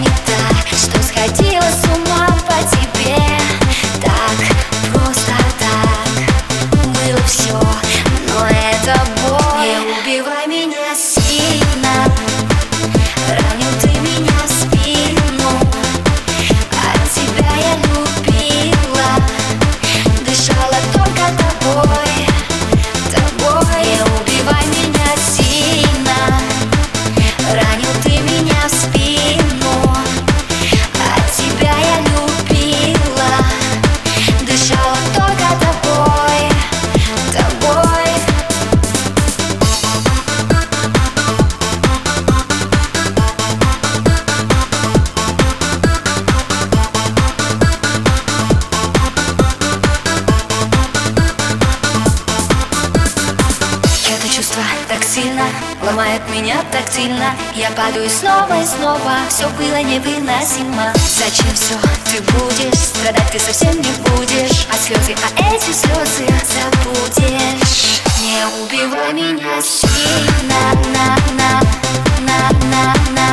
need that. Ломает меня так сильно Я падаю снова и снова. Все было невыносимо. Зачем все? Ты будешь? Страдать ты совсем не будешь. А слезы, а эти слезы забудешь. Не убивай меня сильно. На на на на на на.